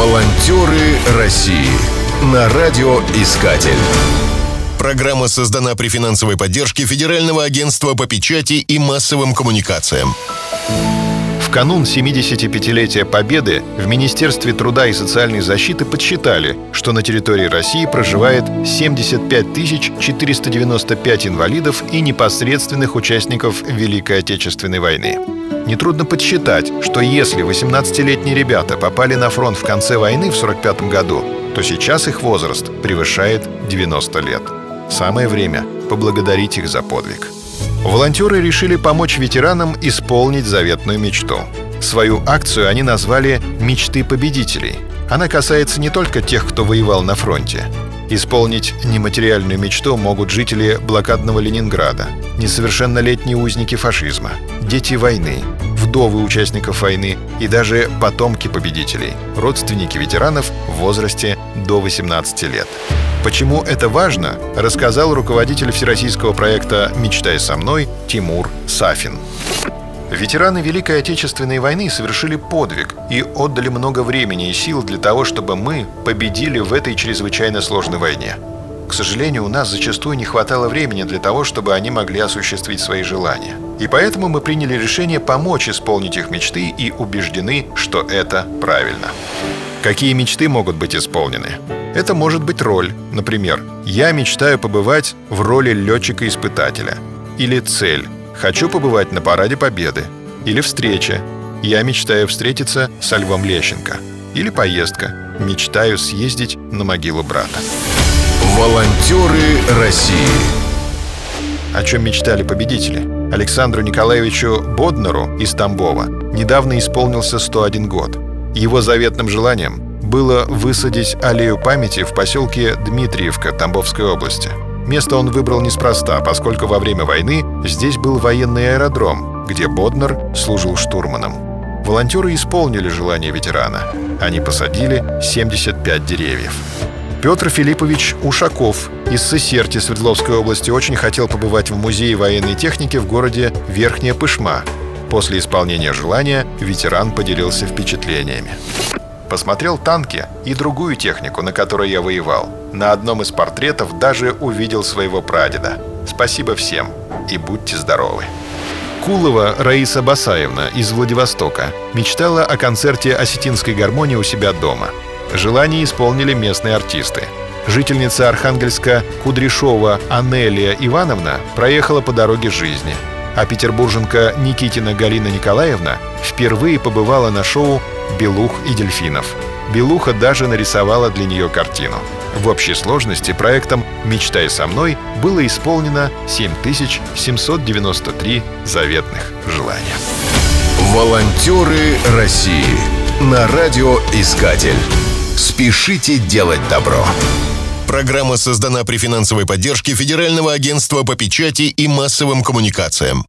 Волонтеры России на радиоискатель. Программа создана при финансовой поддержке Федерального агентства по печати и массовым коммуникациям. В канун 75-летия Победы в Министерстве труда и социальной защиты подсчитали, что на территории России проживает 75 495 инвалидов и непосредственных участников Великой Отечественной войны. Нетрудно подсчитать, что если 18-летние ребята попали на фронт в конце войны в 45 году, то сейчас их возраст превышает 90 лет. Самое время поблагодарить их за подвиг. Волонтеры решили помочь ветеранам исполнить заветную мечту. Свою акцию они назвали «Мечты победителей». Она касается не только тех, кто воевал на фронте. Исполнить нематериальную мечту могут жители блокадного Ленинграда, несовершеннолетние узники фашизма, дети войны, вдовы участников войны и даже потомки победителей, родственники ветеранов в возрасте до 18 лет. Почему это важно, рассказал руководитель всероссийского проекта «Мечтай со мной» Тимур Сафин. Ветераны Великой Отечественной войны совершили подвиг и отдали много времени и сил для того, чтобы мы победили в этой чрезвычайно сложной войне. К сожалению, у нас зачастую не хватало времени для того, чтобы они могли осуществить свои желания. И поэтому мы приняли решение помочь исполнить их мечты и убеждены, что это правильно. Какие мечты могут быть исполнены? Это может быть роль. Например, я мечтаю побывать в роли летчика-испытателя. Или цель Хочу побывать на параде Победы. Или встреча. Я мечтаю встретиться со Львом Лещенко. Или поездка. Мечтаю съездить на могилу брата. Волонтеры России. О чем мечтали победители? Александру Николаевичу Боднеру из Тамбова недавно исполнился 101 год. Его заветным желанием было высадить аллею памяти в поселке Дмитриевка Тамбовской области – Место он выбрал неспроста, поскольку во время войны здесь был военный аэродром, где Боднер служил штурманом. Волонтеры исполнили желание ветерана. Они посадили 75 деревьев. Петр Филиппович Ушаков из Сесерти Свердловской области очень хотел побывать в музее военной техники в городе Верхняя Пышма. После исполнения желания ветеран поделился впечатлениями. Посмотрел танки и другую технику, на которой я воевал. На одном из портретов даже увидел своего прадеда. Спасибо всем и будьте здоровы. Кулова Раиса Басаевна из Владивостока мечтала о концерте осетинской гармонии у себя дома. Желание исполнили местные артисты. Жительница Архангельска Кудряшова Анелия Ивановна проехала по дороге жизни – а петербурженка Никитина Галина Николаевна впервые побывала на шоу «Белух и дельфинов». Белуха даже нарисовала для нее картину. В общей сложности проектом «Мечтай со мной» было исполнено 7793 заветных желания. Волонтеры России на радиоискатель. Спешите делать добро. Программа создана при финансовой поддержке Федерального агентства по печати и массовым коммуникациям.